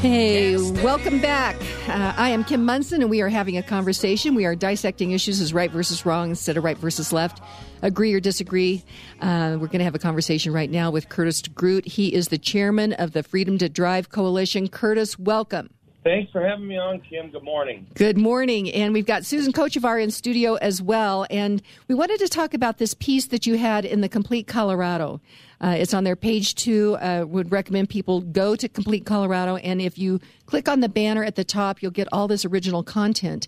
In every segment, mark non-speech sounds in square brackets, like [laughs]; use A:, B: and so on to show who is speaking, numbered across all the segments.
A: Hey, welcome back. Uh, I am Kim Monson, and we are having a conversation. We are dissecting issues as right versus wrong instead of right versus left. Agree or disagree. Uh, we're going to have a conversation right now with Curtis DeGroote. He is the chairman of the Freedom to Drive Coalition. Curtis, welcome.
B: Thanks for having me on, Kim. Good morning.
A: Good morning. And we've got Susan Kochevar in studio as well. And we wanted to talk about this piece that you had in the Complete Colorado. Uh, it's on their page two. Uh, would recommend people go to Complete Colorado. And if you click on the banner at the top, you'll get all this original content.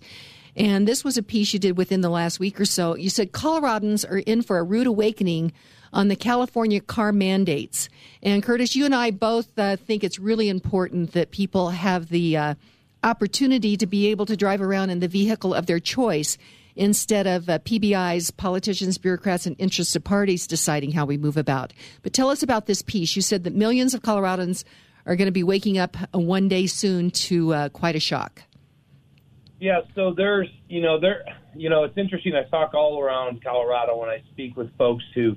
A: And this was a piece you did within the last week or so. You said Coloradans are in for a rude awakening on the California car mandates. And Curtis, you and I both uh, think it's really important that people have the uh, opportunity to be able to drive around in the vehicle of their choice instead of uh, PBIs, politicians, bureaucrats, and interested parties deciding how we move about. But tell us about this piece. You said that millions of Coloradans are going to be waking up one day soon to uh, quite a shock.
B: Yeah, so there's, you know, there, you know, it's interesting. I talk all around Colorado when I speak with folks who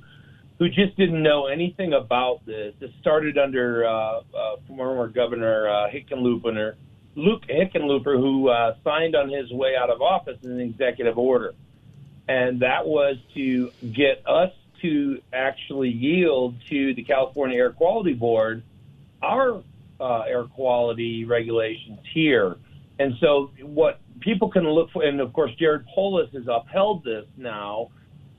B: who just didn't know anything about this. This started under uh, uh, former Governor uh, Hickenlooper, Luke Hickenlooper, who uh, signed on his way out of office an executive order, and that was to get us to actually yield to the California Air Quality Board our uh, air quality regulations here. And so, what people can look for, and of course, Jared Polis has upheld this now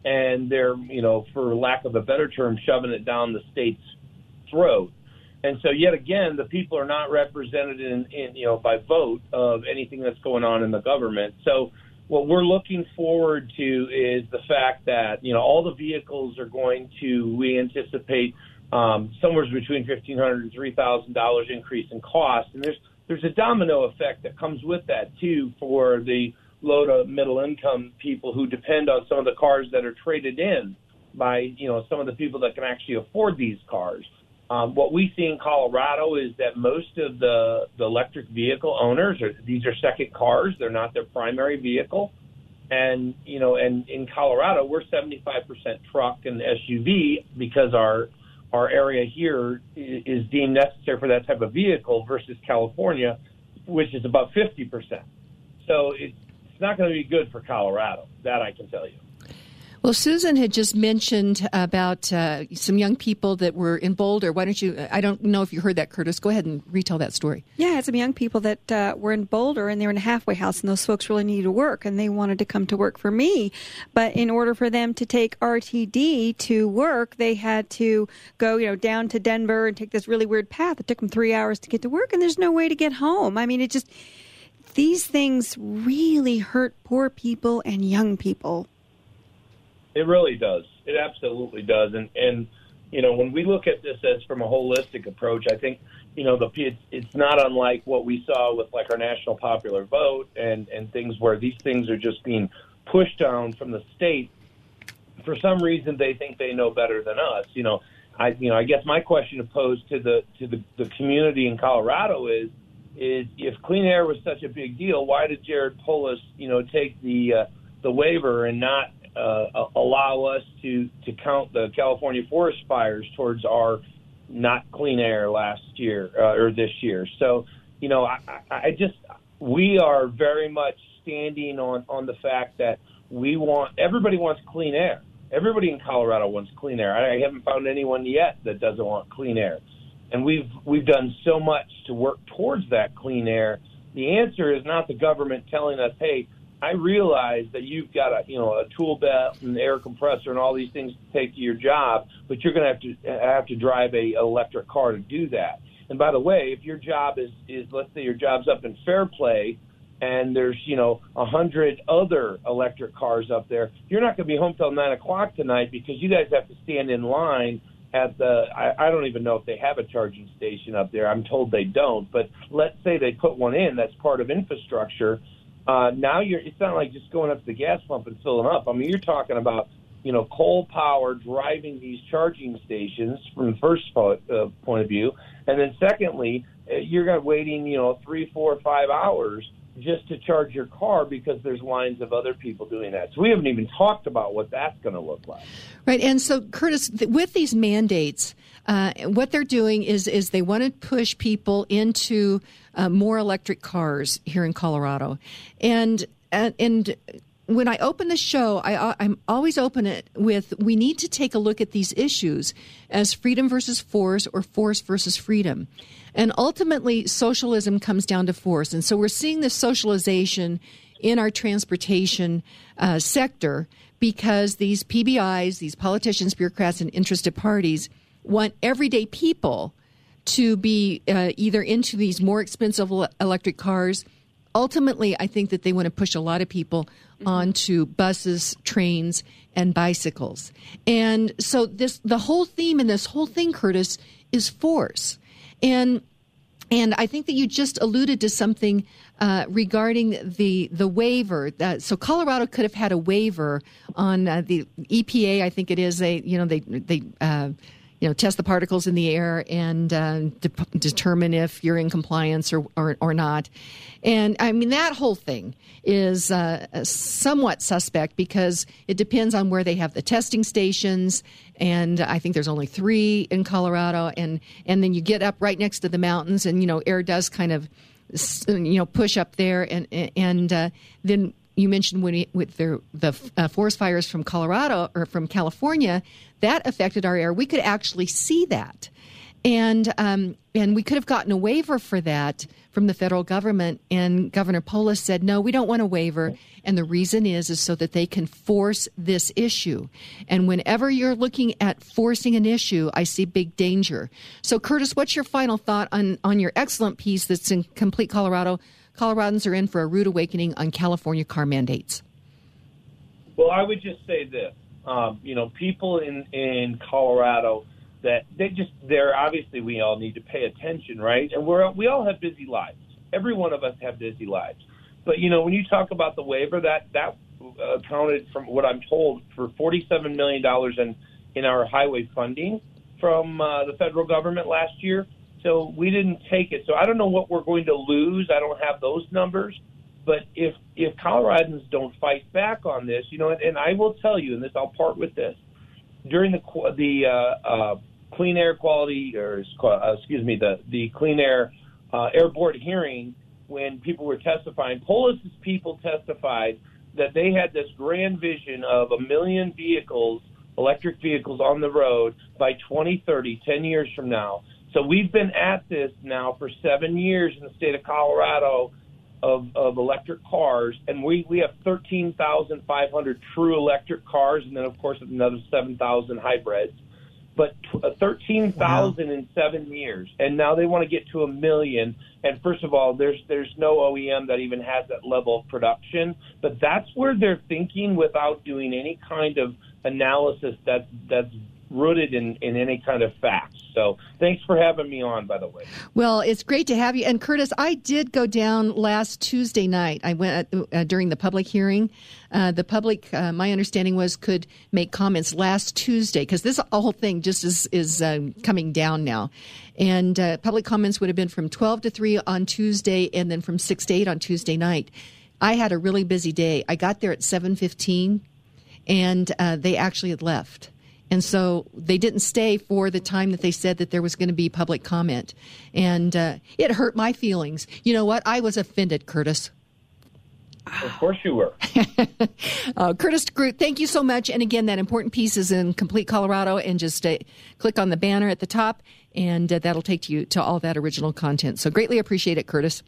B: and they're, you know, for lack of a better term, shoving it down the state's throat. And so, yet again, the people are not represented in, in, you know, by vote of anything that's going on in the government. So, what we're looking forward to is the fact that you know all the vehicles are going to we anticipate um, somewhere between fifteen hundred and three thousand dollars increase in cost, and there's there's a domino effect that comes with that too for the low to middle income people who depend on some of the cars that are traded in by you know some of the people that can actually afford these cars. Um, what we see in Colorado is that most of the the electric vehicle owners are these are second cars; they're not their primary vehicle. And you know, and in Colorado, we're 75% truck and SUV because our our area here is deemed necessary for that type of vehicle versus California, which is about 50%. So it's not going to be good for Colorado. That I can tell you.
A: Well, Susan had just mentioned about uh, some young people that were in Boulder. Why don't you? I don't know if you heard that, Curtis. Go ahead and retell that story.
C: Yeah, I had some young people that uh, were in Boulder and they were in a halfway house, and those folks really needed to work, and they wanted to come to work for me. But in order for them to take RTD to work, they had to go, you know, down to Denver and take this really weird path. It took them three hours to get to work, and there's no way to get home. I mean, it just these things really hurt poor people and young people.
B: It really does. It absolutely does. And and you know when we look at this as from a holistic approach, I think you know the it's, it's not unlike what we saw with like our national popular vote and and things where these things are just being pushed down from the state. For some reason, they think they know better than us. You know, I you know I guess my question to pose to the to the, the community in Colorado is is if clean air was such a big deal, why did Jared Polis, you know, take the uh, the waiver and not uh, allow us to to count the California forest fires towards our not clean air last year uh, or this year? So, you know, I, I just we are very much standing on on the fact that we want everybody wants clean air. Everybody in Colorado wants clean air. I, I haven't found anyone yet that doesn't want clean air and we've we've done so much to work towards that clean air. The answer is not the government telling us, "Hey, I realize that you've got a you know a tool belt and air compressor and all these things to take to your job, but you're going to have to have to drive a electric car to do that." And by the way, if your job is is let's say your job's up in Fairplay, and there's you know a hundred other electric cars up there, you're not going to be home till nine o'clock tonight because you guys have to stand in line at the I, I don't even know if they have a charging station up there. I'm told they don't, but let's say they put one in that's part of infrastructure. Uh, now you're it's not like just going up to the gas pump and filling up. I mean, you're talking about you know coal power driving these charging stations from the first po- uh, point of view, and then secondly, uh, you're going waiting you know three, four, five hours just to charge your car because there's lines of other people doing that. So we haven't even talked about what that's going to look like.
A: Right. And so, Curtis, with these mandates, uh, what they're doing is is they want to push people into uh, more electric cars here in Colorado, and and, and when I open the show, I, am always open it with we need to take a look at these issues as freedom versus force or force versus freedom. And ultimately, socialism comes down to force. And so we're seeing this socialization in our transportation uh, sector because these PBIs, these politicians, bureaucrats, and interested parties want everyday people to be uh, either into these more expensive electric cars ultimately, I think that they want to push a lot of people mm-hmm. onto buses, trains, and bicycles. And so this the whole theme in this whole thing, Curtis, is force. And and I think that you just alluded to something uh, regarding the the waiver. That, so Colorado could have had a waiver on uh, the EPA. I think it is. They you know they they. You know, test the particles in the air and uh, de- determine if you're in compliance or, or, or not. And I mean, that whole thing is uh, somewhat suspect because it depends on where they have the testing stations. And I think there's only three in Colorado. And, and then you get up right next to the mountains, and, you know, air does kind of, you know, push up there. And, and uh, then you mentioned when with the, the uh, forest fires from Colorado or from California, that affected our air. We could actually see that, and um, and we could have gotten a waiver for that from the federal government. And Governor Polis said, no, we don't want a waiver. And the reason is is so that they can force this issue. And whenever you're looking at forcing an issue, I see big danger. So, Curtis, what's your final thought on on your excellent piece that's in Complete Colorado? Coloradans are in for a rude awakening on California car mandates?
B: Well, I would just say this. Um, you know, people in, in Colorado that they just they're obviously we all need to pay attention, right? And we're we all have busy lives. Every one of us have busy lives. But you know, when you talk about the waiver, that that accounted from what I'm told for 47 million dollars in in our highway funding from uh, the federal government last year. So we didn't take it. So I don't know what we're going to lose. I don't have those numbers. But if if Coloradans don't fight back on this, you know, and, and I will tell you, and this I'll part with this during the the uh, uh, clean air quality, or uh, excuse me, the the clean air uh, air board hearing when people were testifying, Polis's people testified that they had this grand vision of a million vehicles, electric vehicles on the road by 2030, 10 years from now. So we've been at this now for seven years in the state of Colorado of, of electric cars, and we, we have 13,500 true electric cars, and then, of course, another 7,000 hybrids. But uh, 13,000 wow. in seven years, and now they want to get to a million. And first of all, there's there's no OEM that even has that level of production. But that's where they're thinking without doing any kind of analysis that's that's rooted in, in any kind of facts. So thanks for having me on, by the way.
A: Well, it's great to have you. And Curtis, I did go down last Tuesday night. I went uh, during the public hearing. Uh, the public, uh, my understanding was, could make comments last Tuesday because this whole thing just is is uh, coming down now. And uh, public comments would have been from 12 to 3 on Tuesday and then from 6 to 8 on Tuesday night. I had a really busy day. I got there at 7:15 and uh, they actually had left. And so they didn't stay for the time that they said that there was going to be public comment. And uh, it hurt my feelings. You know what? I was offended, Curtis.
B: Of course you were. [laughs]
A: uh, Curtis Groot, thank you so much. And again, that important piece is in Complete Colorado. And just uh, click on the banner at the top, and uh, that'll take you to all that original content. So greatly appreciate it, Curtis.